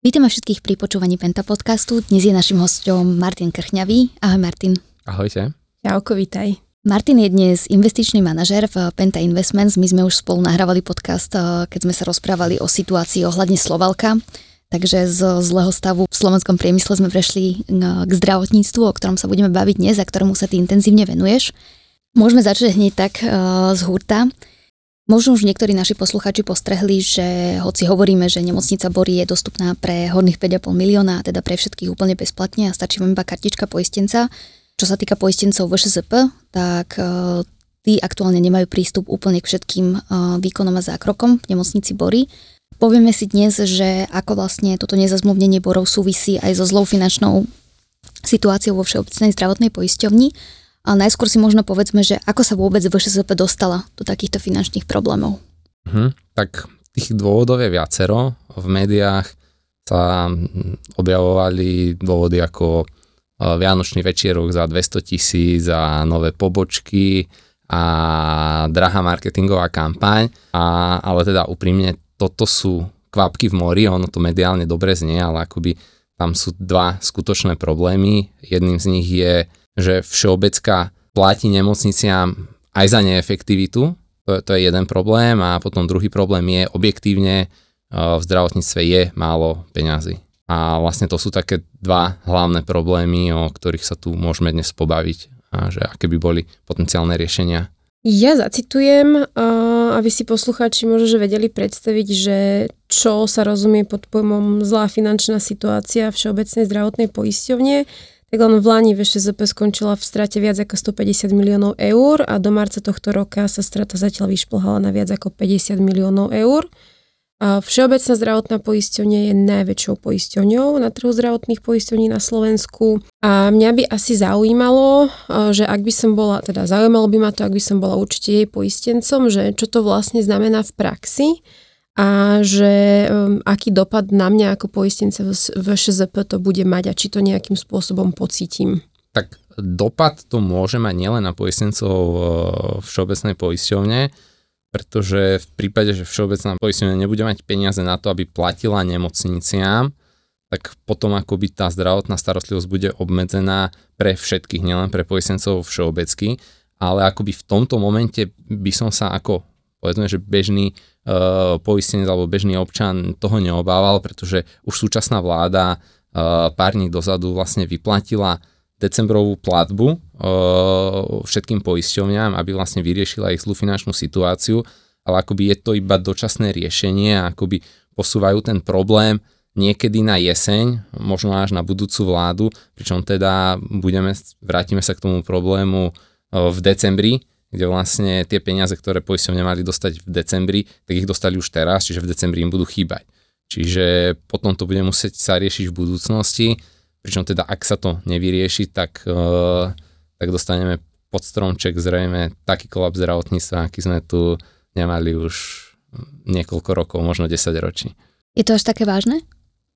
Vítame všetkých pri počúvaní Penta podcastu. Dnes je našim hostom Martin Krchňavý. Ahoj Martin. Ahojte. Čauko, vítaj. Martin je dnes investičný manažér v Penta Investments. My sme už spolu nahrávali podcast, eh, keď sme sa rozprávali o situácii ohľadne Slovalka. Takže z zlého stavu v slovenskom priemysle sme prešli eh, k zdravotníctvu, o ktorom sa budeme baviť dnes a ktorému sa ty intenzívne venuješ. Môžeme začať hneď tak uh, z hurta. Možno už niektorí naši posluchači postrehli, že hoci hovoríme, že nemocnica Bory je dostupná pre hodných 5,5 milióna, teda pre všetkých úplne bezplatne a stačí vám iba kartička poistenca. Čo sa týka poistencov VŠZP, tak uh, tí aktuálne nemajú prístup úplne k všetkým uh, výkonom a zákrokom v nemocnici Bory. Povieme si dnes, že ako vlastne toto nezazmluvnenie Borov súvisí aj so zlou finančnou situáciou vo Všeobecnej zdravotnej poisťovni ale najskôr si možno povedzme, že ako sa vôbec VŠZP dostala do takýchto finančných problémov. Mhm, tak tých dôvodov je viacero. V médiách sa objavovali dôvody ako e, Vianočný večierok za 200 tisíc a nové pobočky a drahá marketingová kampaň, a, ale teda úprimne toto sú kvapky v mori, ono to mediálne dobre znie, ale akoby tam sú dva skutočné problémy. Jedným z nich je že všeobecka platí nemocniciam aj za neefektivitu, to, to je jeden problém a potom druhý problém je objektívne e, v zdravotníctve je málo peňazí. A vlastne to sú také dva hlavné problémy, o ktorých sa tu môžeme dnes pobaviť a že aké by boli potenciálne riešenia. Ja zacitujem, aby si poslucháči možno vedeli predstaviť, že čo sa rozumie pod pojmom zlá finančná situácia Všeobecnej zdravotnej poisťovne tak len v Lani VŠZP skončila v strate viac ako 150 miliónov eur a do marca tohto roka sa strata zatiaľ vyšplhala na viac ako 50 miliónov eur. A Všeobecná zdravotná poisťovňa je najväčšou poisťovňou na trhu zdravotných poisťovní na Slovensku. A mňa by asi zaujímalo, že ak by som bola, teda zaujímalo by ma to, ak by som bola určite jej poistencom, že čo to vlastne znamená v praxi a že um, aký dopad na mňa ako poistenca v ŠZP to bude mať a či to nejakým spôsobom pocítim. Tak dopad to môže mať nielen na poistencov uh, všeobecnej poisťovne, pretože v prípade, že všeobecná poisťovňa nebude mať peniaze na to, aby platila nemocniciam, tak potom akoby tá zdravotná starostlivosť bude obmedzená pre všetkých, nielen pre poistencov všeobecky, ale akoby v tomto momente by som sa ako povedzme, že bežný uh, poistenec alebo bežný občan toho neobával, pretože už súčasná vláda uh, pár dní dozadu vlastne vyplatila decembrovú platbu uh, všetkým poisťovňam, aby vlastne vyriešila ich zlú finančnú situáciu, ale akoby je to iba dočasné riešenie a akoby posúvajú ten problém niekedy na jeseň, možno až na budúcu vládu, pričom teda budeme, vrátime sa k tomu problému v decembri, kde vlastne tie peniaze, ktoré poisťovne mali dostať v decembri, tak ich dostali už teraz, čiže v decembri im budú chýbať. Čiže potom to bude musieť sa riešiť v budúcnosti, pričom teda ak sa to nevyrieši, tak, uh, tak dostaneme pod stromček zrejme taký kolaps zdravotníctva, aký sme tu nemali už niekoľko rokov, možno 10 ročí. Je to až také vážne?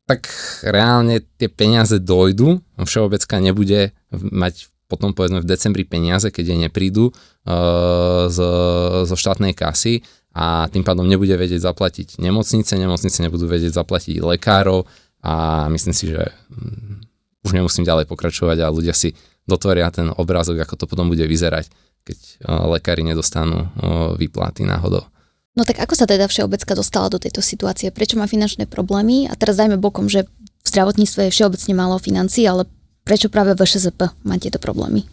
Tak reálne tie peniaze dojdu, všeobecka nebude mať potom povedzme v decembri peniaze, keď jej neprídu uh, z, zo štátnej kasy a tým pádom nebude vedieť zaplatiť nemocnice, nemocnice nebudú vedieť zaplatiť lekárov a myslím si, že um, už nemusím ďalej pokračovať a ľudia si dotvoria ten obrázok, ako to potom bude vyzerať, keď uh, lekári nedostanú uh, výplaty náhodou. No tak ako sa teda Všeobecka dostala do tejto situácie? Prečo má finančné problémy? A teraz dajme bokom, že v zdravotníctve je všeobecne málo financí, ale Prečo práve VŠZP má tieto problémy?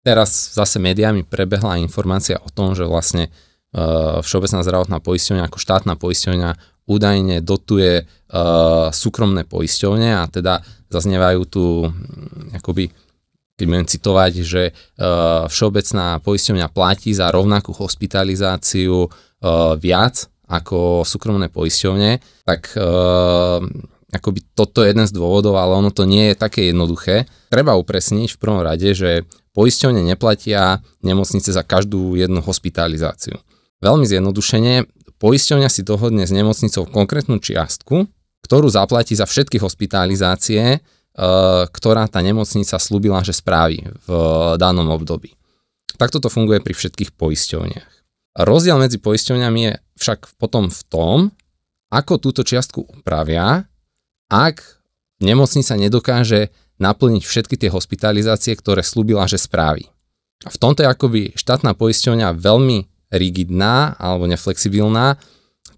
Teraz zase médiami prebehla informácia o tom, že vlastne uh, Všeobecná zdravotná poisťovňa ako štátna poisťovňa údajne dotuje uh, súkromné poisťovne a teda zaznievajú tu mm, akoby keď budem citovať, že uh, všeobecná poisťovňa platí za rovnakú hospitalizáciu viac ako súkromné poisťovne, tak akoby toto je jeden z dôvodov, ale ono to nie je také jednoduché. Treba upresniť v prvom rade, že poisťovne neplatia nemocnice za každú jednu hospitalizáciu. Veľmi zjednodušene, poisťovňa si dohodne s nemocnicou konkrétnu čiastku, ktorú zaplatí za všetky hospitalizácie, e, ktorá tá nemocnica slúbila, že správi v danom období. Takto to funguje pri všetkých poisťovniach. Rozdiel medzi poisťovňami je však potom v tom, ako túto čiastku upravia ak nemocnica nedokáže naplniť všetky tie hospitalizácie, ktoré slúbila, že spraví. A v tomto je akoby štátna poisťovňa veľmi rigidná alebo neflexibilná,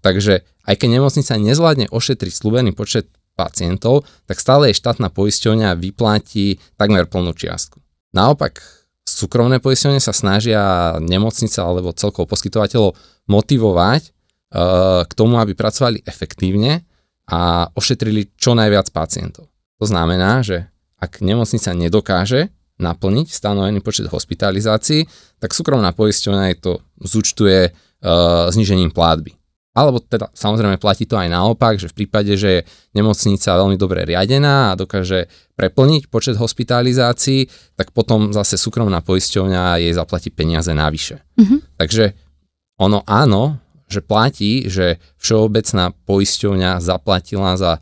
takže aj keď nemocnica nezvládne ošetriť slúbený počet pacientov, tak stále jej štátna poisťovňa vyplatí takmer plnú čiastku. Naopak, súkromné poisťovne sa snažia nemocnica alebo celkovo poskytovateľov motivovať uh, k tomu, aby pracovali efektívne a ošetrili čo najviac pacientov. To znamená, že ak nemocnica nedokáže naplniť stanovený počet hospitalizácií, tak súkromná poisťovňa to zúčtuje uh, znižením platby. Alebo teda samozrejme platí to aj naopak, že v prípade, že je nemocnica veľmi dobre riadená a dokáže preplniť počet hospitalizácií, tak potom zase súkromná poisťovňa jej zaplatí peniaze navyše. Mm-hmm. Takže ono áno, že platí, že všeobecná poisťovňa zaplatila za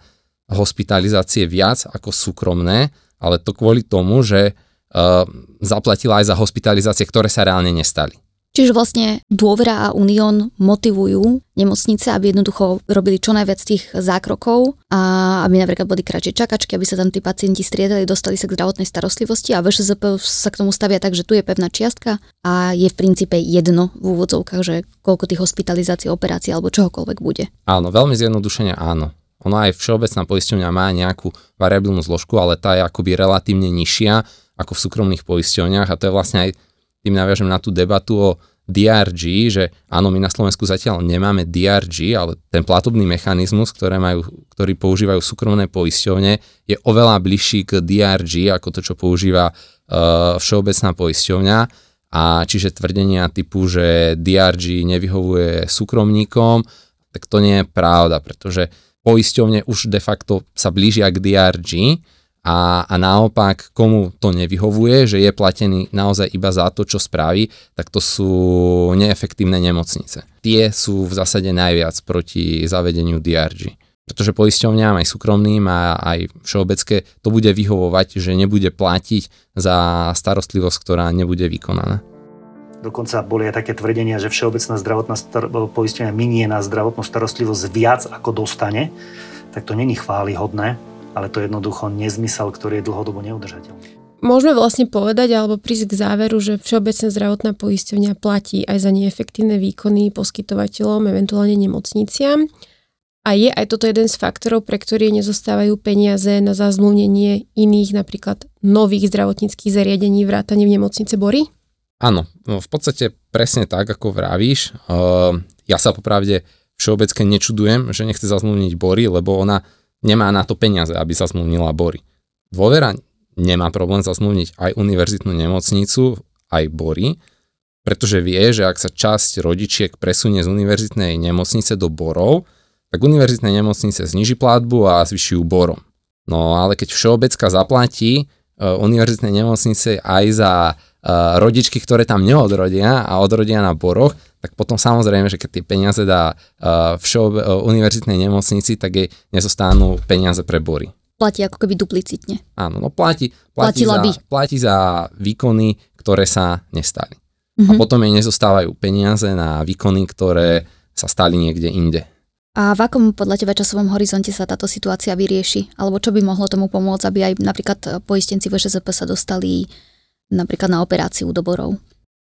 hospitalizácie viac ako súkromné, ale to kvôli tomu, že uh, zaplatila aj za hospitalizácie, ktoré sa reálne nestali. Čiže vlastne dôvera a Unión motivujú nemocnice, aby jednoducho robili čo najviac tých zákrokov a aby napríklad boli kratšie čakačky, aby sa tam tí pacienti striedali, dostali sa k zdravotnej starostlivosti a VŠZP sa k tomu stavia tak, že tu je pevná čiastka a je v princípe jedno v úvodzovkách, že koľko tých hospitalizácií, operácií alebo čohokoľvek bude. Áno, veľmi zjednodušene áno. Ono aj všeobecná poisťovňa má nejakú variabilnú zložku, ale tá je akoby relatívne nižšia ako v súkromných poisťovniach a to je vlastne aj tým naviažem na tú debatu o DRG, že áno, my na Slovensku zatiaľ nemáme DRG, ale ten platobný mechanizmus, ktoré majú, ktorý používajú súkromné poisťovne, je oveľa bližší k DRG, ako to, čo používa uh, všeobecná poisťovňa. A čiže tvrdenia typu, že DRG nevyhovuje súkromníkom, tak to nie je pravda, pretože poisťovne už de facto sa blížia k DRG, a, a naopak, komu to nevyhovuje, že je platený naozaj iba za to, čo spraví, tak to sú neefektívne nemocnice. Tie sú v zásade najviac proti zavedeniu DRG. Pretože poisťovňám aj súkromným a aj všeobecké to bude vyhovovať, že nebude platiť za starostlivosť, ktorá nebude vykonaná. Dokonca boli aj také tvrdenia, že všeobecná zdravotná star- poisťovňa minie na zdravotnú starostlivosť viac ako dostane, tak to není chválihodné ale to je jednoducho nezmysel, ktorý je dlhodobo neudržateľný. Môžeme vlastne povedať alebo prísť k záveru, že Všeobecná zdravotná poisťovňa platí aj za neefektívne výkony poskytovateľom, eventuálne nemocniciam. A je aj toto jeden z faktorov, pre ktorý nezostávajú peniaze na zazmluvnenie iných, napríklad nových zdravotníckých zariadení vrátane v nemocnice Bory? Áno, no v podstate presne tak, ako vravíš. Uh, ja sa popravde všeobecké nečudujem, že nechce zazmluvniť Bory, lebo ona nemá na to peniaze, aby sa zmluvnila Bory. Dôvera nemá problém zasmluvniť aj univerzitnú nemocnicu, aj Bory, pretože vie, že ak sa časť rodičiek presunie z univerzitnej nemocnice do Borov, tak univerzitné nemocnice zniží platbu a zvyšujú Borom. No ale keď Všeobecka zaplatí uh, univerzitné nemocnice aj za uh, rodičky, ktoré tam neodrodia a odrodia na Boroch, tak potom samozrejme, že keď tie peniaze dá uh, v show, uh, univerzitnej nemocnici, tak jej nezostanú peniaze pre bory. Platí ako keby duplicitne. Áno, no platí, platí, za, by. platí za výkony, ktoré sa nestali. Mm-hmm. A Mhm. potom jej nezostávajú peniaze na výkony, ktoré sa stali niekde inde. A v akom podľa teba časovom horizonte sa táto situácia vyrieši? Alebo čo by mohlo tomu pomôcť, aby aj napríklad poistenci VŠZP sa dostali napríklad na operáciu do borov?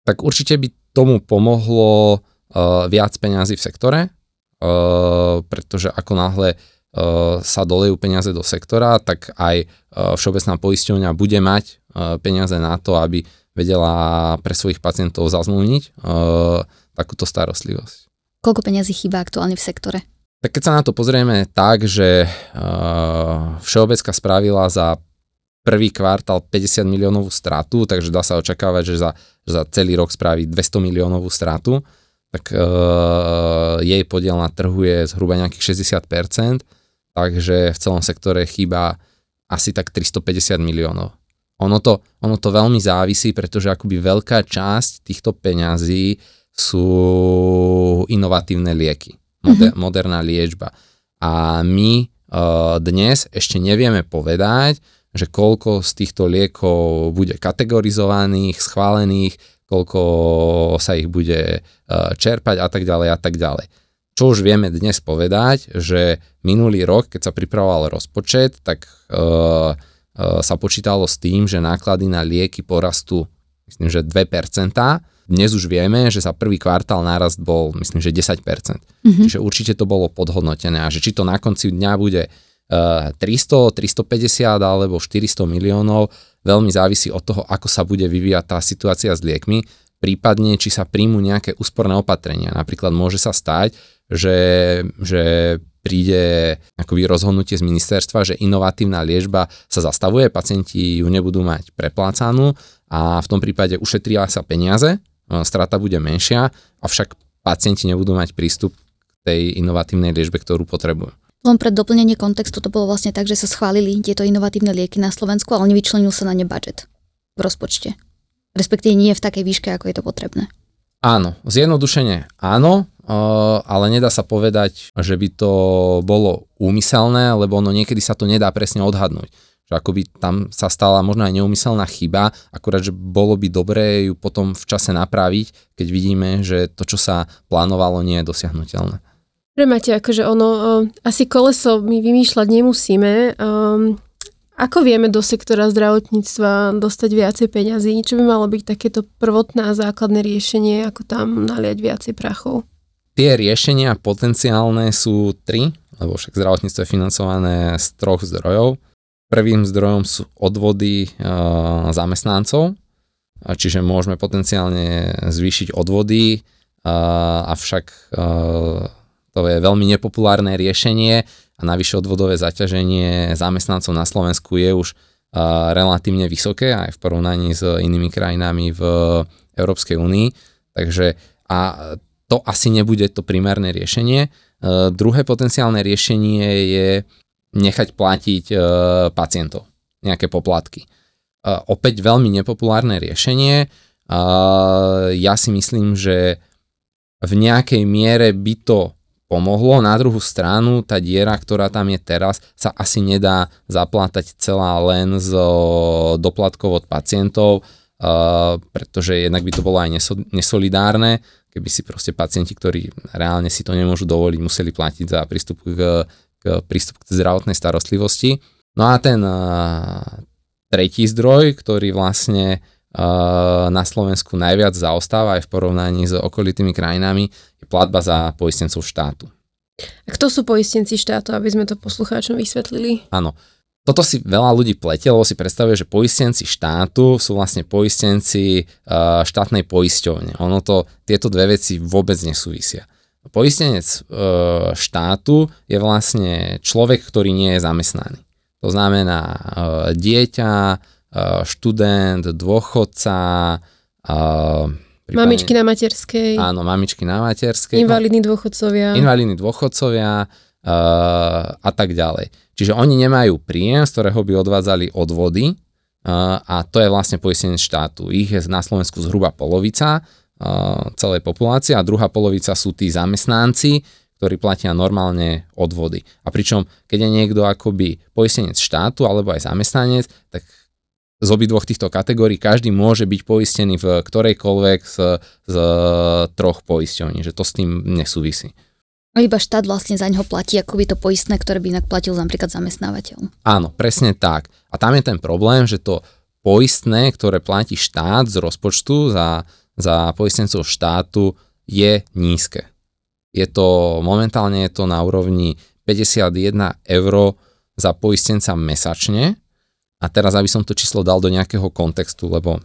Tak určite by tomu pomohlo uh, viac peňazí v sektore, uh, pretože ako náhle uh, sa dolejú peniaze do sektora, tak aj uh, Všeobecná poisťovňa bude mať uh, peniaze na to, aby vedela pre svojich pacientov zazmluvniť uh, takúto starostlivosť. Koľko peňazí chýba aktuálne v sektore? Tak keď sa na to pozrieme tak, že uh, Všeobecka spravila za prvý kvartál 50 miliónovú stratu, takže dá sa očakávať, že za, že za celý rok spraví 200 miliónovú stratu, tak uh, jej podiel na trhu je zhruba nejakých 60%, takže v celom sektore chýba asi tak 350 miliónov. Ono to, ono to veľmi závisí, pretože akoby veľká časť týchto peňazí sú inovatívne lieky, moder, mm-hmm. moderná liečba. A my uh, dnes ešte nevieme povedať, že koľko z týchto liekov bude kategorizovaných, schválených, koľko sa ich bude čerpať a tak ďalej a tak ďalej. čo už vieme dnes povedať, že minulý rok, keď sa pripravoval rozpočet, tak uh, uh, sa počítalo s tým, že náklady na lieky porastú, myslím, že 2%. Dnes už vieme, že za prvý kvartál nárast bol, myslím, že 10%. Mm-hmm. Čiže určite to bolo podhodnotené a že či to na konci dňa bude 300, 350 alebo 400 miliónov, veľmi závisí od toho, ako sa bude vyvíjať tá situácia s liekmi, prípadne či sa príjmu nejaké úsporné opatrenia. Napríklad môže sa stať, že, že príde akoby rozhodnutie z ministerstva, že inovatívna liežba sa zastavuje, pacienti ju nebudú mať preplácanú a v tom prípade ušetria sa peniaze, strata bude menšia, avšak pacienti nebudú mať prístup k tej inovatívnej liežbe, ktorú potrebujú. Len pre doplnenie kontextu to bolo vlastne tak, že sa schválili tieto inovatívne lieky na Slovensku, ale nevyčlenil sa na ne budget v rozpočte. Respektíve nie v takej výške, ako je to potrebné. Áno, zjednodušene áno, ale nedá sa povedať, že by to bolo úmyselné, lebo ono niekedy sa to nedá presne odhadnúť. Že akoby tam sa stala možno aj neumyselná chyba, akurát, že bolo by dobré ju potom v čase napraviť, keď vidíme, že to, čo sa plánovalo, nie je dosiahnutelné. Máte, akože ono, uh, asi koleso my vymýšľať nemusíme. Um, ako vieme do sektora zdravotníctva dostať viacej peňazí? Čo by malo byť takéto prvotné a základné riešenie, ako tam naliať viacej prachov? Tie riešenia potenciálne sú tri, lebo však zdravotníctvo je financované z troch zdrojov. Prvým zdrojom sú odvody e, zamestnancov, čiže môžeme potenciálne zvýšiť odvody, e, avšak e, to je veľmi nepopulárne riešenie a navyše odvodové zaťaženie zamestnancov na Slovensku je už relatívne vysoké aj v porovnaní s inými krajinami v Európskej únii. Takže a to asi nebude to primárne riešenie. Uh, druhé potenciálne riešenie je nechať platiť uh, pacientov, nejaké poplatky. Uh, opäť veľmi nepopulárne riešenie. Ja si myslím, že v nejakej miere by to pomohlo. Na druhú stranu, tá diera, ktorá tam je teraz, sa asi nedá zaplátať celá len z doplatkov od pacientov, pretože jednak by to bolo aj nesolidárne keby si proste pacienti, ktorí reálne si to nemôžu dovoliť, museli platiť za prístup k, k prístup k zdravotnej starostlivosti. No a ten tretí zdroj, ktorý vlastne na Slovensku najviac zaostáva aj v porovnaní s okolitými krajinami, je platba za poistencov štátu. A kto sú poistenci štátu, aby sme to poslucháčom vysvetlili? Áno, toto si veľa ľudí pletie, lebo si predstavuje, že poistenci štátu sú vlastne poistenci uh, štátnej poisťovne. Ono to, tieto dve veci vôbec nesúvisia. Poistenec uh, štátu je vlastne človek, ktorý nie je zamestnaný. To znamená dieťa, študent, dôchodca, Prípadne, mamičky na materskej. Áno, mamičky na materskej. Invalidní dôchodcovia. Invalidní dôchodcovia a tak ďalej. Čiže oni nemajú príjem, z ktorého by odvádzali odvody a to je vlastne poistenie štátu. Ich je na Slovensku zhruba polovica celej populácie a druhá polovica sú tí zamestnanci, ktorí platia normálne odvody. A pričom, keď je niekto akoby poistenec štátu alebo aj zamestnanec, tak z obidvoch týchto kategórií každý môže byť poistený v ktorejkoľvek z, z troch poisťovní, že to s tým nesúvisí. A iba štát vlastne za ňo platí akoby to poistné, ktoré by inak platil napríklad zamestnávateľ. Áno, presne tak. A tam je ten problém, že to poistné, ktoré platí štát z rozpočtu za, za poistencov štátu je nízke. Je to, momentálne je to na úrovni 51 eur za poistenca mesačne. A teraz, aby som to číslo dal do nejakého kontextu, lebo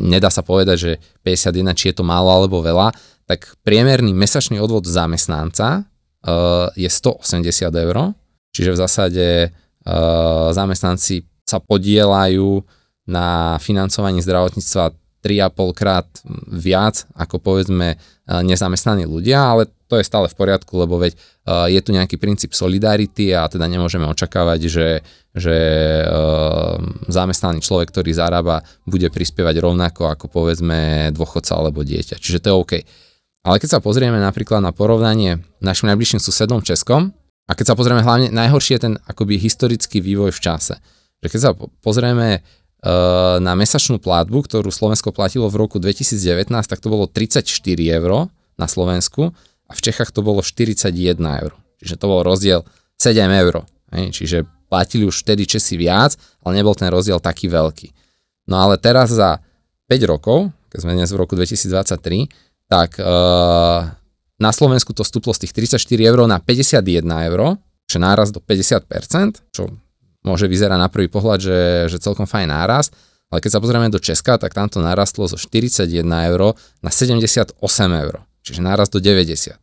nedá sa povedať, že 51, či je to málo alebo veľa, tak priemerný mesačný odvod zamestnanca uh, je 180 eur, čiže v zásade uh, zamestnanci sa podielajú na financovaní zdravotníctva 3,5 krát viac ako povedzme uh, nezamestnaní ľudia, ale to je stále v poriadku, lebo veď uh, je tu nejaký princíp solidarity a teda nemôžeme očakávať, že, že uh, zamestnaný človek, ktorý zarába, bude prispievať rovnako ako povedzme dôchodca alebo dieťa. Čiže to je OK. Ale keď sa pozrieme napríklad na porovnanie našim najbližším susedom Českom, a keď sa pozrieme hlavne, najhorší je ten akoby historický vývoj v čase. Že keď sa pozrieme uh, na mesačnú platbu, ktorú Slovensko platilo v roku 2019, tak to bolo 34 eur na Slovensku a v Čechách to bolo 41 eur. Čiže to bol rozdiel 7 eur. Čiže platili už vtedy Česi viac, ale nebol ten rozdiel taký veľký. No ale teraz za 5 rokov, keď sme dnes v roku 2023, tak uh, na Slovensku to stúplo z tých 34 eur na 51 eur, čo náraz do 50%, čo môže vyzerať na prvý pohľad, že, že celkom fajn nárast, ale keď sa pozrieme do Česka, tak tam to narastlo zo 41 eur na 78 eur, čiže nárast do 90.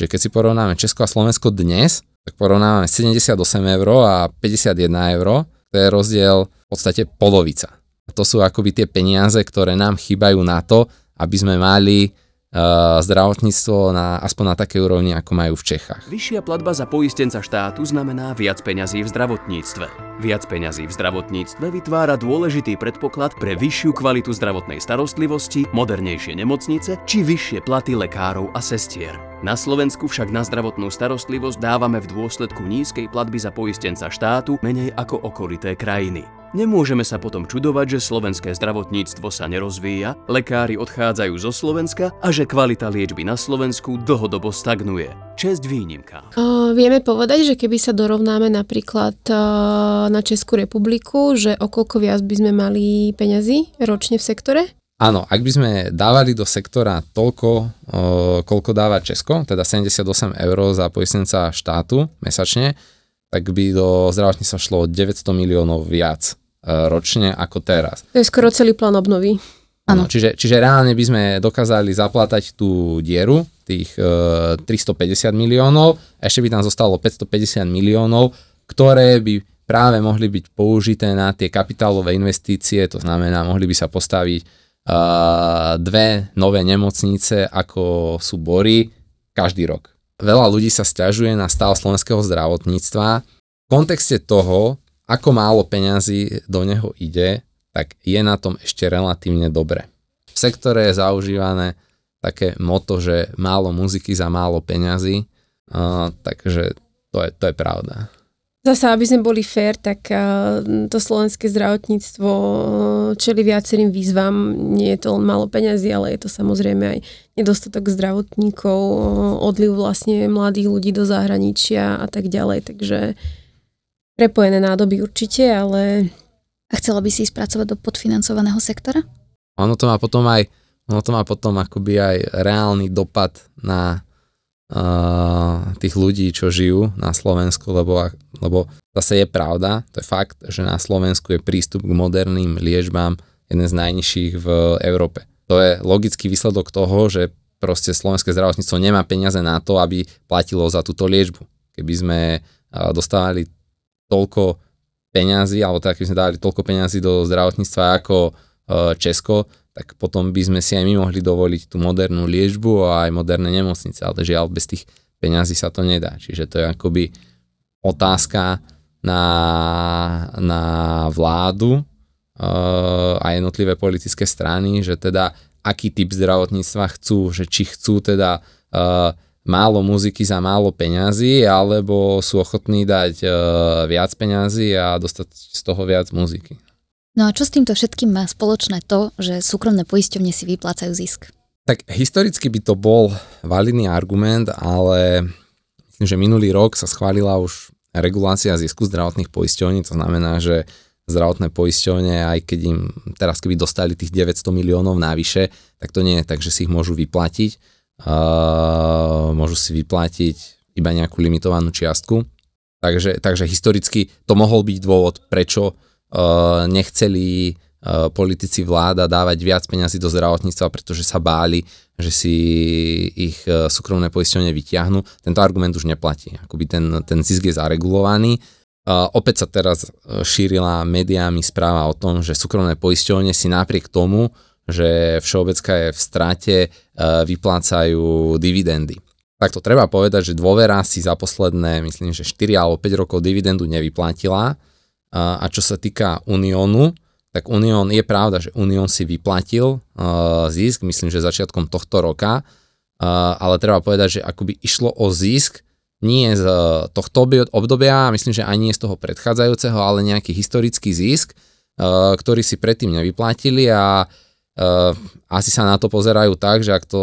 Čiže keď si porovnáme Česko a Slovensko dnes, tak porovnávame 78 eur a 51 eur, to je rozdiel v podstate polovica. A to sú akoby tie peniaze, ktoré nám chýbajú na to, aby sme mali uh, zdravotníctvo na, aspoň na také úrovni, ako majú v Čechách. Vyššia platba za poistenca štátu znamená viac peňazí v zdravotníctve. Viac peňazí v zdravotníctve vytvára dôležitý predpoklad pre vyššiu kvalitu zdravotnej starostlivosti, modernejšie nemocnice či vyššie platy lekárov a sestier. Na Slovensku však na zdravotnú starostlivosť dávame v dôsledku nízkej platby za poistenca štátu menej ako okolité krajiny. Nemôžeme sa potom čudovať, že slovenské zdravotníctvo sa nerozvíja, lekári odchádzajú zo Slovenska a že kvalita liečby na Slovensku dlhodobo stagnuje. Česť výnimka. Uh, vieme povedať, že keby sa dorovnáme napríklad uh, na Českú republiku, že o koľko viac by sme mali peňazí ročne v sektore? Áno, ak by sme dávali do sektora toľko, o, koľko dáva Česko, teda 78 eur za poistenca štátu mesačne, tak by do zdravotníctva šlo 900 miliónov viac e, ročne ako teraz. To je skoro celý plán obnovy. Áno. Čiže, čiže reálne by sme dokázali zaplatať tú dieru, tých e, 350 miliónov, ešte by tam zostalo 550 miliónov, ktoré by práve mohli byť použité na tie kapitálové investície, to znamená, mohli by sa postaviť dve nové nemocnice, ako sú Bory, každý rok. Veľa ľudí sa stiažuje na stav slovenského zdravotníctva. V kontexte toho, ako málo peňazí do neho ide, tak je na tom ešte relatívne dobre. V sektore je zaužívané také moto, že málo muziky za málo peňazí, uh, takže to je, to je pravda. Zase, aby sme boli fér, tak to slovenské zdravotníctvo čeli viacerým výzvam. Nie je to len málo peňazí, ale je to samozrejme aj nedostatok zdravotníkov, odliv vlastne mladých ľudí do zahraničia a tak ďalej. Takže prepojené nádoby určite, ale... A chcela by si spracovať do podfinancovaného sektora? Ono to má potom aj, ono to má potom akoby aj reálny dopad na tých ľudí, čo žijú na Slovensku, lebo, lebo zase je pravda, to je fakt, že na Slovensku je prístup k moderným liečbám jeden z najnižších v Európe. To je logický výsledok toho, že proste slovenské zdravotníctvo nemá peniaze na to, aby platilo za túto liečbu. Keby sme dostávali toľko peňazí, alebo tak, keby sme dali toľko peňazí do zdravotníctva ako Česko, tak potom by sme si aj my mohli dovoliť tú modernú liečbu a aj moderné nemocnice, ale žiaľ bez tých peňazí sa to nedá. Čiže to je akoby otázka na, na vládu uh, a jednotlivé politické strany, že teda aký typ zdravotníctva chcú, že či chcú teda uh, málo muziky za málo peňazí, alebo sú ochotní dať uh, viac peňazí a dostať z toho viac muziky. No a čo s týmto všetkým má spoločné to, že súkromné poisťovne si vyplácajú zisk? Tak historicky by to bol validný argument, ale myslím, že minulý rok sa schválila už regulácia zisku zdravotných poisťovní, to znamená, že zdravotné poisťovne, aj keď im teraz keby dostali tých 900 miliónov navyše, tak to nie je tak, že si ich môžu vyplatiť. Uh, môžu si vyplatiť iba nejakú limitovanú čiastku. Takže, takže historicky to mohol byť dôvod, prečo Eh, nechceli eh, politici vláda dávať viac peňazí do zdravotníctva, pretože sa báli, že si ich eh, súkromné poisťovne vyťahnú. Tento argument už neplatí. Akoby ten, ten zisk je zaregulovaný. Opäť sa teraz šírila médiami správa o tom, že súkromné poisťovne si napriek tomu, že Všeobecka je v strate, vyplácajú dividendy. Tak to treba povedať, že dôvera si za posledné, myslím, že 4 alebo 5 rokov dividendu nevyplatila a čo sa týka Uniónu, tak Unión, je pravda, že Unión si vyplatil uh, zisk, myslím, že začiatkom tohto roka, uh, ale treba povedať, že akoby išlo o zisk nie z tohto obdobia, myslím, že ani nie z toho predchádzajúceho, ale nejaký historický zisk, uh, ktorý si predtým nevyplatili a uh, asi sa na to pozerajú tak, že ak to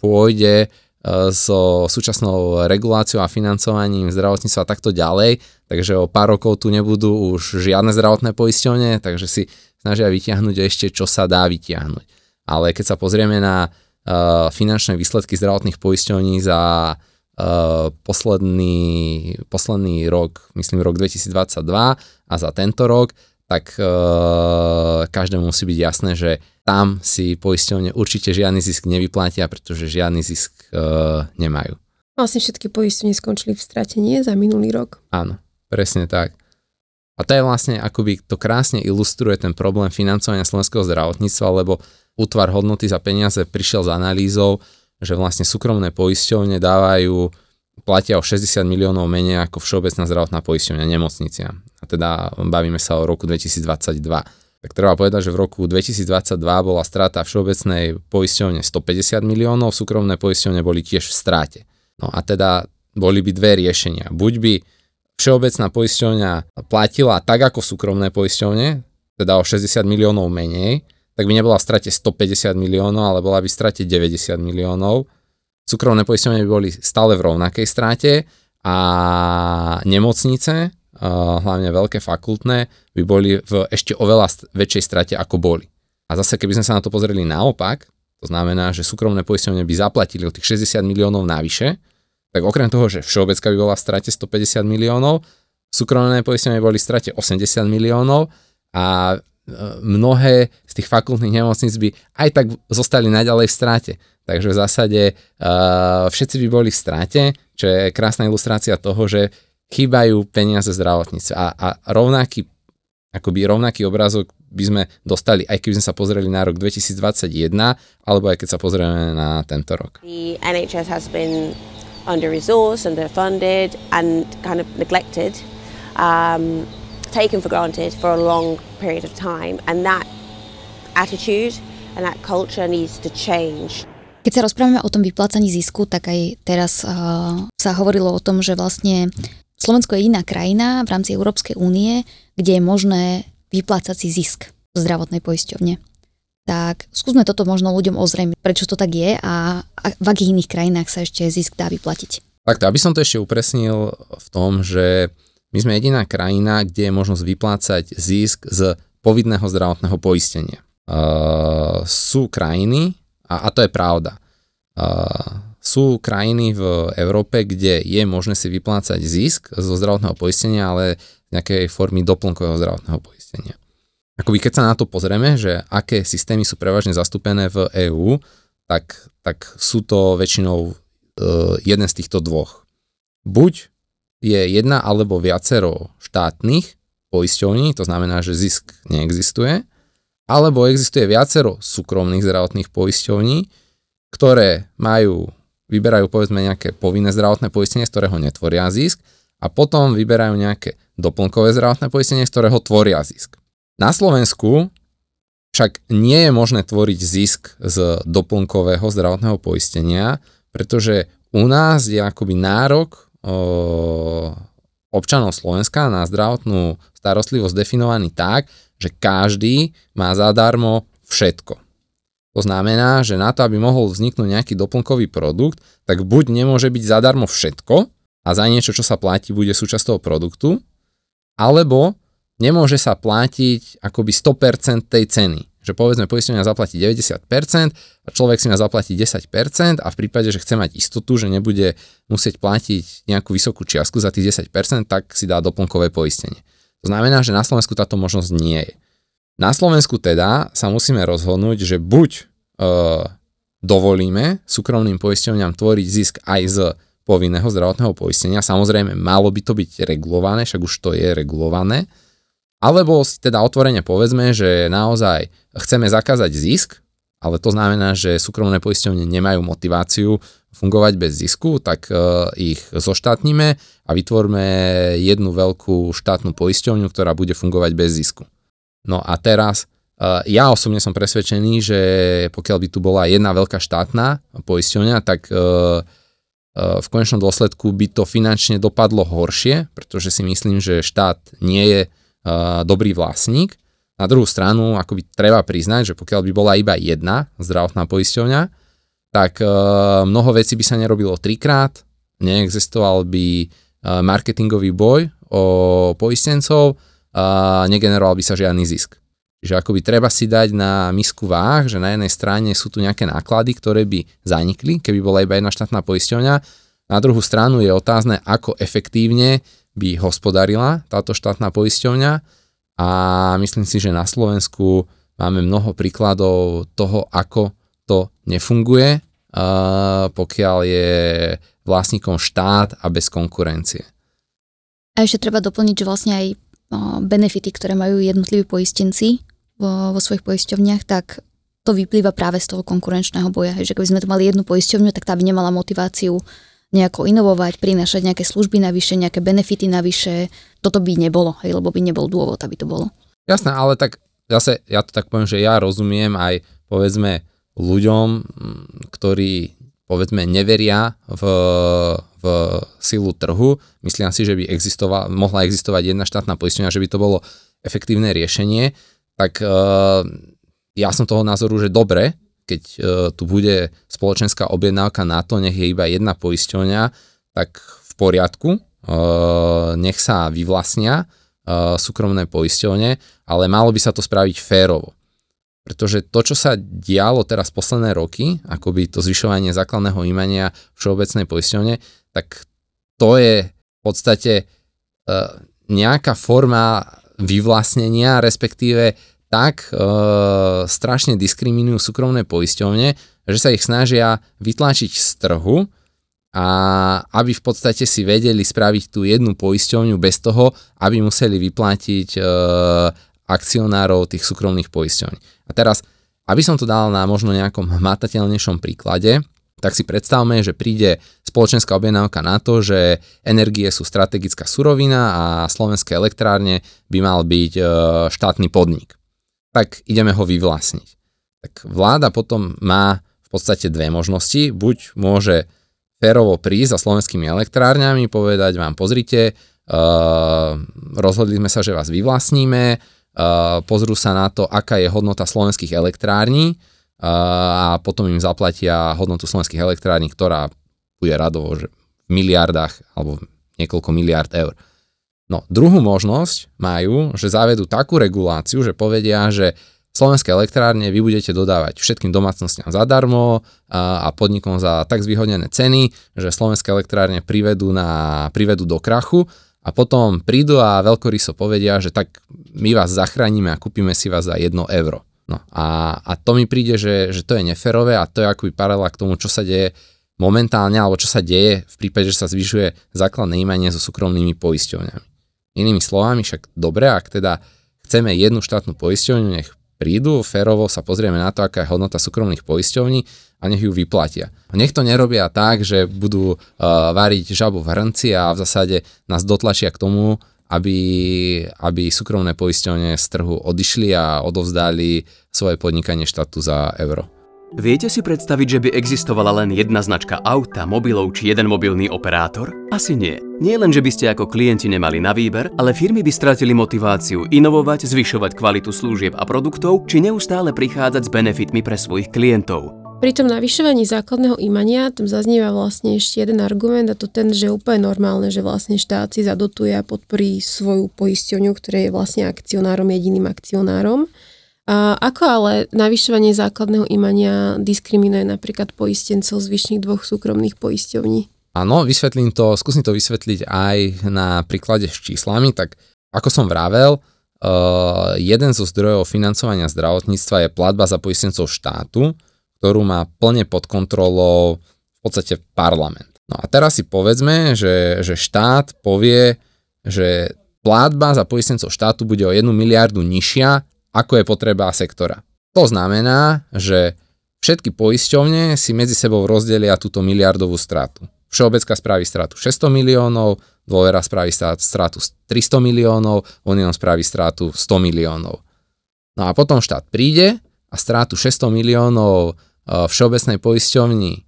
pôjde so súčasnou reguláciou a financovaním zdravotníctva a takto ďalej, takže o pár rokov tu nebudú už žiadne zdravotné poisťovne, takže si snažia vytiahnuť ešte, čo sa dá vytiahnuť. Ale keď sa pozrieme na uh, finančné výsledky zdravotných poisťovní za uh, posledný, posledný rok, myslím rok 2022 a za tento rok, tak uh, každému musí byť jasné, že tam si poisťovne určite žiadny zisk nevyplatia, pretože žiadny zisk uh, nemajú. Vlastne všetky poisťovne skončili v strate, nie? Za minulý rok. Áno, presne tak. A to je vlastne, akoby to krásne ilustruje ten problém financovania slovenského zdravotníctva, lebo útvar hodnoty za peniaze prišiel s analýzou, že vlastne súkromné poisťovne dávajú platia o 60 miliónov menej ako Všeobecná zdravotná poisťovňa nemocnicia. A teda bavíme sa o roku 2022. Tak treba povedať, že v roku 2022 bola strata Všeobecnej poisťovne 150 miliónov, súkromné poisťovne boli tiež v stráte. No a teda boli by dve riešenia. Buď by Všeobecná poisťovňa platila tak ako súkromné poisťovne, teda o 60 miliónov menej, tak by nebola v strate 150 miliónov, ale bola by v strate 90 miliónov Súkromné poisťovne by boli stále v rovnakej stráte a nemocnice, hlavne veľké fakultné, by boli v ešte oveľa väčšej strate ako boli. A zase, keby sme sa na to pozreli naopak, to znamená, že súkromné poisťovne by zaplatili o tých 60 miliónov navyše, tak okrem toho, že Všeobecka by bola v strate 150 miliónov, súkromné by boli v strate 80 miliónov a e, mnohé z tých fakultných nemocníc by aj tak zostali naďalej v strate. Takže v zásade uh, všetci by boli v strate, čo je krásna ilustrácia toho, že chýbajú peniaze zdravotníctva. A, a rovnaký, akoby rovnaký obrázok by sme dostali, aj keby sme sa pozreli na rok 2021, alebo aj keď sa pozrieme na tento rok. The NHS has been under-resourced, underfunded and kind of neglected, um, taken for granted for a long period of time. And that attitude and that culture needs to change. Keď sa rozprávame o tom vyplácaní zisku, tak aj teraz uh, sa hovorilo o tom, že vlastne Slovensko je iná krajina v rámci Európskej únie, kde je možné vyplácať si zisk zdravotnej poisťovne. Tak skúsme toto možno ľuďom ozrejmiť, prečo to tak je a, v akých iných krajinách sa ešte zisk dá vyplatiť. Takto, aby som to ešte upresnil v tom, že my sme jediná krajina, kde je možnosť vyplácať zisk z povinného zdravotného poistenia. Uh, sú krajiny, a, a to je pravda. Uh, sú krajiny v Európe, kde je možné si vyplácať zisk zo zdravotného poistenia, ale z nejakej formy doplnkového zdravotného poistenia. Akoby keď sa na to pozrieme, že aké systémy sú prevažne zastúpené v EÚ, tak, tak sú to väčšinou uh, jeden z týchto dvoch. Buď je jedna alebo viacero štátnych poisťovní, to znamená, že zisk neexistuje, alebo existuje viacero súkromných zdravotných poisťovní, ktoré majú, vyberajú povedzme nejaké povinné zdravotné poistenie, z ktorého netvoria zisk a potom vyberajú nejaké doplnkové zdravotné poistenie, z ktorého tvoria zisk. Na Slovensku však nie je možné tvoriť zisk z doplnkového zdravotného poistenia, pretože u nás je akoby nárok občanov Slovenska na zdravotnú starostlivosť definovaný tak, že každý má zadarmo všetko. To znamená, že na to, aby mohol vzniknúť nejaký doplnkový produkt, tak buď nemôže byť zadarmo všetko a za niečo, čo sa platí, bude súčasť toho produktu, alebo nemôže sa platiť akoby 100% tej ceny. Že povedzme, poistenia zaplatí 90% a človek si má zaplatiť 10% a v prípade, že chce mať istotu, že nebude musieť platiť nejakú vysokú čiastku za tých 10%, tak si dá doplnkové poistenie. To znamená, že na Slovensku táto možnosť nie je. Na Slovensku teda sa musíme rozhodnúť, že buď e, dovolíme súkromným poisťovňam tvoriť zisk aj z povinného zdravotného poistenia, samozrejme malo by to byť regulované, však už to je regulované, alebo si teda otvorene povedzme, že naozaj chceme zakázať zisk, ale to znamená, že súkromné poisťovne nemajú motiváciu fungovať bez zisku, tak uh, ich zoštátnime a vytvorme jednu veľkú štátnu poisťovňu, ktorá bude fungovať bez zisku. No a teraz uh, ja osobne som presvedčený, že pokiaľ by tu bola jedna veľká štátna poisťovňa, tak uh, v konečnom dôsledku by to finančne dopadlo horšie, pretože si myslím, že štát nie je dobrý vlastník. Na druhú stranu, ako by treba priznať, že pokiaľ by bola iba jedna zdravotná poisťovňa, tak e, mnoho vecí by sa nerobilo trikrát, neexistoval by e, marketingový boj o poistencov, negeneroval by sa žiadny zisk. Čiže akoby treba si dať na misku váh, že na jednej strane sú tu nejaké náklady, ktoré by zanikli, keby bola iba jedna štátna poisťovňa. Na druhú stranu je otázne, ako efektívne by hospodarila táto štátna poisťovňa a myslím si, že na Slovensku máme mnoho príkladov toho, ako to nefunguje, pokiaľ je vlastníkom štát a bez konkurencie. A ešte treba doplniť, že vlastne aj benefity, ktoré majú jednotliví poistenci vo, vo svojich poisťovniach, tak to vyplýva práve z toho konkurenčného boja. Že keby sme tu mali jednu poisťovňu, tak tá by nemala motiváciu nejako inovovať, prinášať nejaké služby navyše, nejaké benefity navyše. Toto by nebolo, hej, lebo by nebol dôvod, aby to bolo. Jasné, ale tak zase ja to tak poviem, že ja rozumiem aj povedzme ľuďom, ktorí povedzme neveria v, v silu trhu, myslia si, že by existovala, mohla existovať jedna štátna poistenia, že by to bolo efektívne riešenie, tak uh, ja som toho názoru, že dobre, keď uh, tu bude spoločenská objednávka na to, nech je iba jedna poisťovňa, tak v poriadku, uh, nech sa vyvlastnia uh, súkromné poisťovne, ale malo by sa to spraviť férovo. Pretože to, čo sa dialo teraz posledné roky, akoby to zvyšovanie základného imania všeobecnej poisťovne, tak to je v podstate e, nejaká forma vyvlastnenia, respektíve tak e, strašne diskriminujú súkromné poisťovne, že sa ich snažia vytlačiť z trhu a aby v podstate si vedeli spraviť tú jednu poisťovňu bez toho, aby museli vyplatiť e, akcionárov tých súkromných poisťovní. A teraz, aby som to dal na možno nejakom hmatateľnejšom príklade, tak si predstavme, že príde spoločenská objednávka na to, že energie sú strategická surovina a slovenské elektrárne by mal byť e, štátny podnik. Tak ideme ho vyvlastniť. Tak vláda potom má v podstate dve možnosti. Buď môže férovo prísť za slovenskými elektrárňami, povedať vám, pozrite, uh, rozhodli sme sa, že vás vyvlastníme, pozrú sa na to, aká je hodnota slovenských elektrární a potom im zaplatia hodnotu slovenských elektrární, ktorá bude radovo že v miliardách alebo niekoľko miliard eur. No, druhú možnosť majú, že zavedú takú reguláciu, že povedia, že slovenské elektrárne vy budete dodávať všetkým domácnostiam zadarmo a, podnikom za tak zvýhodnené ceny, že slovenské elektrárne privedú, na, privedú do krachu a potom prídu a veľkoryso povedia, že tak my vás zachránime a kúpime si vás za 1 euro. No a, a to mi príde, že, že to je neferové a to je akoby paralela k tomu, čo sa deje momentálne, alebo čo sa deje v prípade, že sa zvyšuje základné imanie so súkromnými poisťovňami. Inými slovami, však dobre, ak teda chceme jednu štátnu poisťovňu, nech prídu, férovo sa pozrieme na to, aká je hodnota súkromných poisťovní a nech ju vyplatia. Nech to nerobia tak, že budú uh, variť žabu v hrnci a v zásade nás dotlačia k tomu, aby, aby súkromné poisťovne z trhu odišli a odovzdali svoje podnikanie štátu za euro. Viete si predstaviť, že by existovala len jedna značka auta, mobilov či jeden mobilný operátor? Asi nie. Nie len, že by ste ako klienti nemali na výber, ale firmy by stratili motiváciu inovovať, zvyšovať kvalitu služieb a produktov, či neustále prichádzať s benefitmi pre svojich klientov. Pri tom navyšovaní základného imania tam zaznieva vlastne ešte jeden argument a to ten, že je úplne normálne, že vlastne štát si zadotuje a podporí svoju poisťovňu, ktorá je vlastne akcionárom, jediným akcionárom. A ako ale navyšovanie základného imania diskriminuje napríklad poistencov z vyšších dvoch súkromných poisťovní? Áno, vysvetlím to, skúsim to vysvetliť aj na príklade s číslami, tak ako som vravel, uh, jeden zo zdrojov financovania zdravotníctva je platba za poistencov štátu, ktorú má plne pod kontrolou v podstate parlament. No a teraz si povedzme, že, že štát povie, že platba za poistencov štátu bude o 1 miliardu nižšia ako je potreba sektora. To znamená, že všetky poisťovne si medzi sebou rozdelia túto miliardovú stratu. Všeobecka spraví stratu 600 miliónov, dôvera spraví stratu 300 miliónov, Unión spraví stratu 100 miliónov. No a potom štát príde a stratu 600 miliónov e, všeobecnej poisťovni e,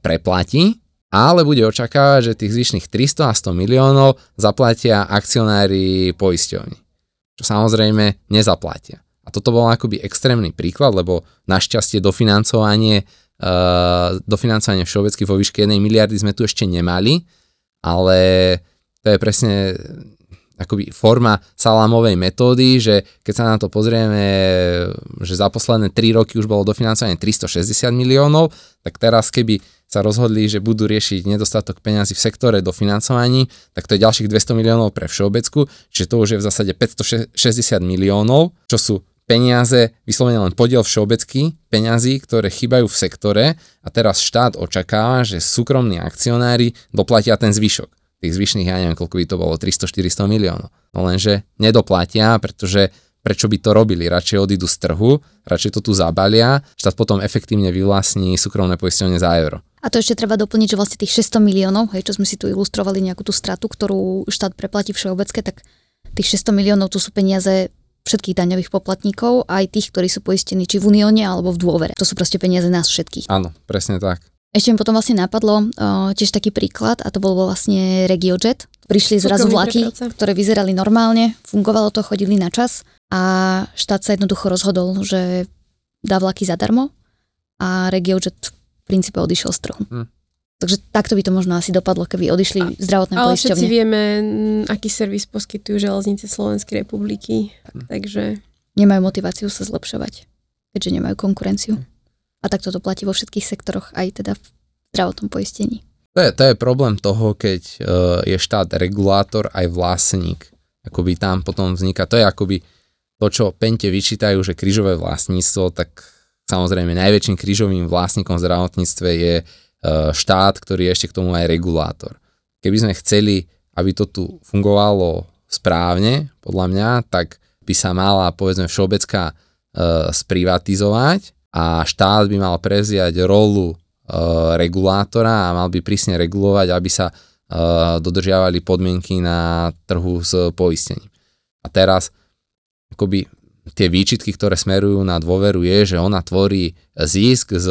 preplatí, ale bude očakávať, že tých zvyšných 300 a 100 miliónov zaplatia akcionári poisťovni čo samozrejme nezaplatia. A toto bol akoby extrémny príklad, lebo našťastie dofinancovanie dofinancovanie všeobecky vo výške 1 miliardy sme tu ešte nemali, ale to je presne akoby forma salámovej metódy, že keď sa na to pozrieme, že za posledné 3 roky už bolo dofinancovanie 360 miliónov, tak teraz keby sa rozhodli, že budú riešiť nedostatok peňazí v sektore do financovaní, tak to je ďalších 200 miliónov pre všeobecku, čiže to už je v zásade 560 miliónov, čo sú peniaze, vyslovene len podiel všeobecky, peňazí, ktoré chýbajú v sektore a teraz štát očakáva, že súkromní akcionári doplatia ten zvyšok tých zvyšných, ja neviem, koľko by to bolo, 300-400 miliónov. No lenže nedoplatia, pretože prečo by to robili, radšej odídu z trhu, radšej to tu zabalia, štát potom efektívne vyvlastní súkromné poisťovne za euro. A to ešte treba doplniť, že vlastne tých 600 miliónov, hej, čo sme si tu ilustrovali nejakú tú stratu, ktorú štát preplatí všeobecké, tak tých 600 miliónov tu sú peniaze všetkých daňových poplatníkov, aj tých, ktorí sú poistení či v Unióne alebo v dôvere. To sú proste peniaze nás všetkých. Áno, presne tak. Ešte mi potom vlastne napadlo uh, tiež taký príklad a to bol vlastne RegioJet. Prišli zrazu vlaky, ktoré vyzerali normálne, fungovalo to, chodili na čas a štát sa jednoducho rozhodol, že dá vlaky zadarmo a RegioJet v princípe odišiel z trhu. Hm. Takže takto by to možno asi dopadlo, keby odišli a, zdravotné ale poisťovne. Ale všetci vieme, aký servis poskytujú železnice Slovenskej republiky, hm. takže... Nemajú motiváciu sa zlepšovať, keďže nemajú konkurenciu. Hm. A takto to platí vo všetkých sektoroch, aj teda v zdravotnom poistení. To je, to je problém toho, keď uh, je štát regulátor aj vlastník. Akoby tam potom vzniká, to je akoby to, čo Pente vyčítajú, že krížové vlastníctvo, tak samozrejme najväčším krížovým vlastníkom v zdravotníctve je uh, štát, ktorý je ešte k tomu aj regulátor. Keby sme chceli, aby to tu fungovalo správne, podľa mňa, tak by sa mala, povedzme, všeobecká uh, sprivatizovať a štát by mal prevziať rolu e, regulátora a mal by prísne regulovať, aby sa e, dodržiavali podmienky na trhu s poistením. A teraz akoby tie výčitky, ktoré smerujú na dôveru je, že ona tvorí zisk z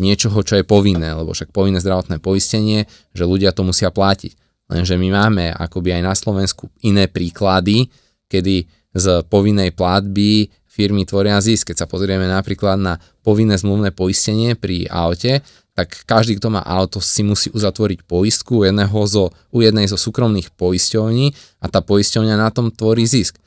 niečoho, čo je povinné, lebo však povinné zdravotné poistenie, že ľudia to musia platiť. Lenže my máme akoby aj na Slovensku iné príklady, kedy z povinnej platby firmy tvoria zisk. Keď sa pozrieme napríklad na povinné zmluvné poistenie pri aute, tak každý, kto má auto, si musí uzatvoriť poistku u, jedného zo, u jednej zo súkromných poisťovní a tá poisťovňa na tom tvorí zisk.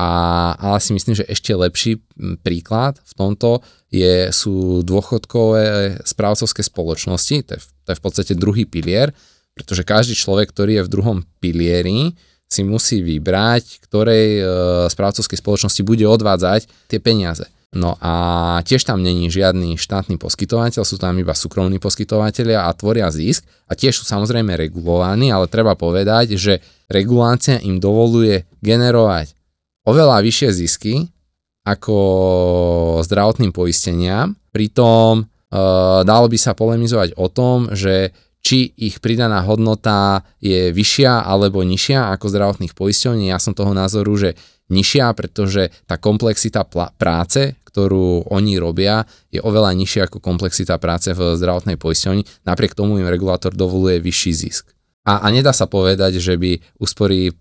A, ale si myslím, že ešte lepší príklad v tomto je, sú dôchodkové správcovské spoločnosti, to je, to je v podstate druhý pilier, pretože každý človek, ktorý je v druhom pilieri, si musí vybrať, ktorej e, správcovskej spoločnosti bude odvádzať tie peniaze. No a tiež tam není žiadny štátny poskytovateľ, sú tam iba súkromní poskytovateľia a tvoria zisk a tiež sú samozrejme regulovaní, ale treba povedať, že regulácia im dovoluje generovať oveľa vyššie zisky ako zdravotným poisteniam. Pritom e, dalo by sa polemizovať o tom, že či ich pridaná hodnota je vyššia alebo nižšia ako zdravotných poisťovní. Ja som toho názoru, že nižšia, pretože tá komplexita pl- práce, ktorú oni robia, je oveľa nižšia ako komplexita práce v zdravotnej poisťovni. Napriek tomu im regulátor dovoluje vyšší zisk. A, a nedá sa povedať, že by úspory e,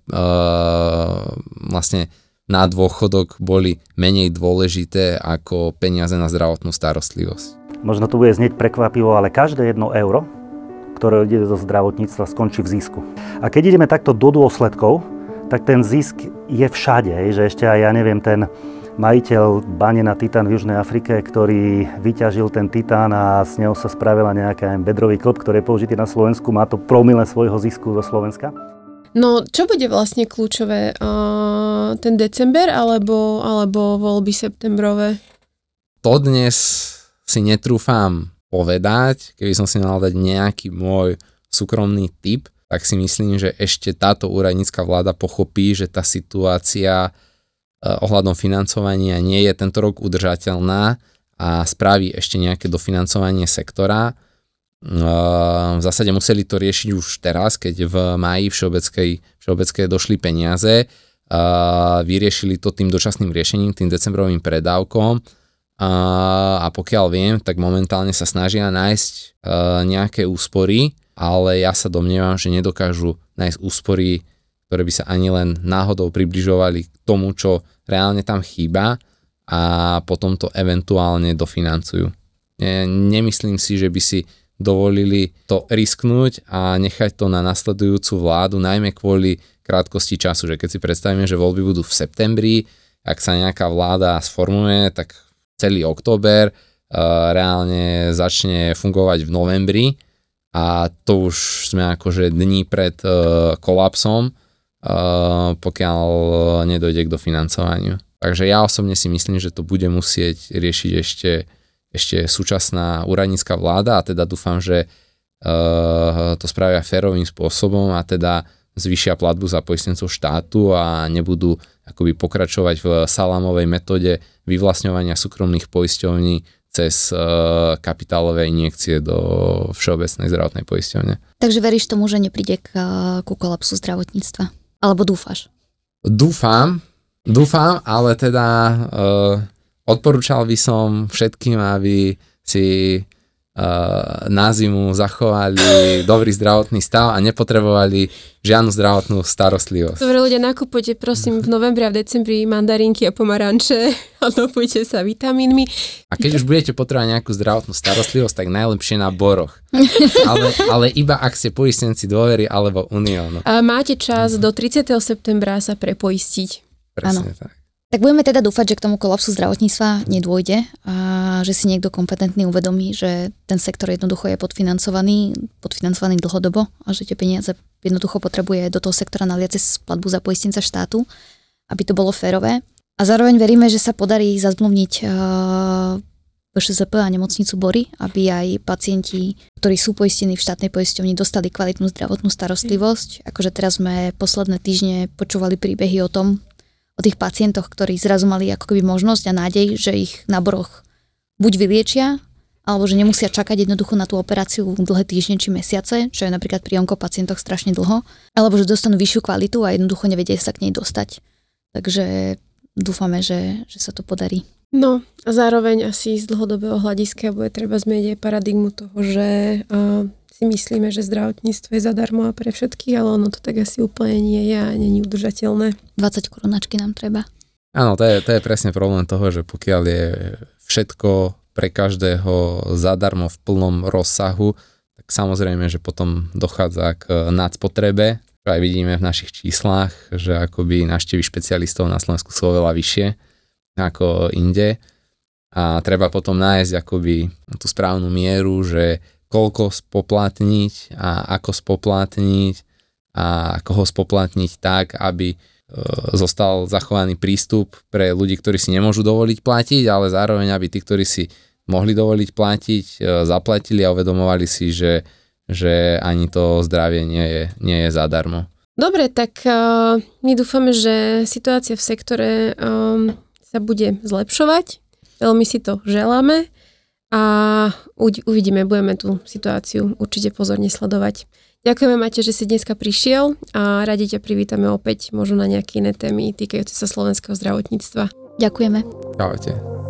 vlastne na dôchodok boli menej dôležité ako peniaze na zdravotnú starostlivosť. Možno to bude znieť prekvapivo, ale každé jedno euro, ktoré ide do zdravotníctva, skončí v zisku. A keď ideme takto do dôsledkov, tak ten zisk je všade, že ešte aj, ja neviem, ten majiteľ bane na titán v Južnej Afrike, ktorý vyťažil ten titán a s ňou sa spravila nejaká bedrový klb, ktorý je použitý na Slovensku, má to promile svojho zisku zo Slovenska? No, čo bude vlastne kľúčové? Uh, ten december alebo, alebo voľby septembrové? To dnes si netrúfam povedať, keby som si mal dať nejaký môj súkromný tip, tak si myslím, že ešte táto úradnícka vláda pochopí, že tá situácia eh, ohľadom financovania nie je tento rok udržateľná a spraví ešte nejaké dofinancovanie sektora. V zásade museli to riešiť už teraz, keď v máji všeobeckej, všeobeckej došli peniaze, vyriešili to tým dočasným riešením, tým decembrovým predávkom a, a pokiaľ viem, tak momentálne sa snažia nájsť e, nejaké úspory, ale ja sa domnievam, že nedokážu nájsť úspory, ktoré by sa ani len náhodou približovali k tomu, čo reálne tam chýba a potom to eventuálne dofinancujú. E, nemyslím si, že by si dovolili to risknúť a nechať to na nasledujúcu vládu, najmä kvôli krátkosti času, že keď si predstavíme, že voľby budú v septembri, ak sa nejaká vláda sformuje, tak celý október uh, reálne začne fungovať v novembri a to už sme akože dní pred uh, kolapsom, uh, pokiaľ nedojde k dofinancovaniu. Takže ja osobne si myslím, že to bude musieť riešiť ešte ešte súčasná úradnícka vláda a teda dúfam, že uh, to spravia férovým spôsobom a teda zvýšia platbu za poistencov štátu a nebudú akoby pokračovať v salamovej metóde vyvlastňovania súkromných poisťovní cez uh, kapitálové injekcie do Všeobecnej zdravotnej poisťovne. Takže veríš tomu, že nepríde k, ku kolapsu zdravotníctva? Alebo dúfaš? Dúfam, dúfam, ale teda Odporúčal by som všetkým, aby si uh, na zimu zachovali dobrý zdravotný stav a nepotrebovali žiadnu zdravotnú starostlivosť. Dobre ľudia, nakupujte prosím v novembri a v decembri mandarinky a pomaranče a dopujte sa vitamínmi. A keď už budete potrebovať nejakú zdravotnú starostlivosť, tak najlepšie na boroch. ale, ale iba ak ste poistenci dôvery alebo uniónu. A máte čas do 30. septembra sa prepoistiť. Presne ano. tak. Tak budeme teda dúfať, že k tomu kolapsu zdravotníctva nedôjde a že si niekto kompetentný uvedomí, že ten sektor jednoducho je podfinancovaný, podfinancovaný dlhodobo a že tie peniaze jednoducho potrebuje do toho sektora naliať cez platbu za poistenca štátu, aby to bolo férové. A zároveň veríme, že sa podarí zazmluvniť VŠZP a nemocnicu Bory, aby aj pacienti, ktorí sú poistení v štátnej poisťovni, dostali kvalitnú zdravotnú starostlivosť. Akože teraz sme posledné týždne počúvali príbehy o tom, o tých pacientoch, ktorí zrazu mali ako keby možnosť a nádej, že ich na buď vyliečia, alebo že nemusia čakať jednoducho na tú operáciu dlhé týždne či mesiace, čo je napríklad pri pacientoch strašne dlho, alebo že dostanú vyššiu kvalitu a jednoducho nevedia sa k nej dostať. Takže dúfame, že, že sa to podarí. No a zároveň asi z dlhodobého hľadiska bude treba zmeniť aj paradigmu toho, že uh, si myslíme, že zdravotníctvo je zadarmo a pre všetkých, ale ono to tak asi úplne nie je a není udržateľné. 20 korunačky nám treba. Áno, to je, to je presne problém toho, že pokiaľ je všetko pre každého zadarmo v plnom rozsahu, tak samozrejme, že potom dochádza k nadspotrebe. Aj vidíme v našich číslach, že akoby návštevy špecialistov na Slovensku sú oveľa vyššie ako inde. A treba potom nájsť akoby tú správnu mieru, že koľko spoplatniť a ako spoplatniť a ako spoplatniť tak, aby e, zostal zachovaný prístup pre ľudí, ktorí si nemôžu dovoliť platiť, ale zároveň, aby tí, ktorí si mohli dovoliť platiť, e, zaplatili a uvedomovali si, že, že ani to zdravie nie je, nie je zadarmo. Dobre, tak uh, my dúfame, že situácia v sektore um, sa bude zlepšovať. Veľmi si to želáme a uvidíme, budeme tú situáciu určite pozorne sledovať. Ďakujeme Mate, že si dneska prišiel a radi ťa privítame opäť možno na nejaké iné témy týkajúce sa slovenského zdravotníctva. Ďakujeme. Čaute.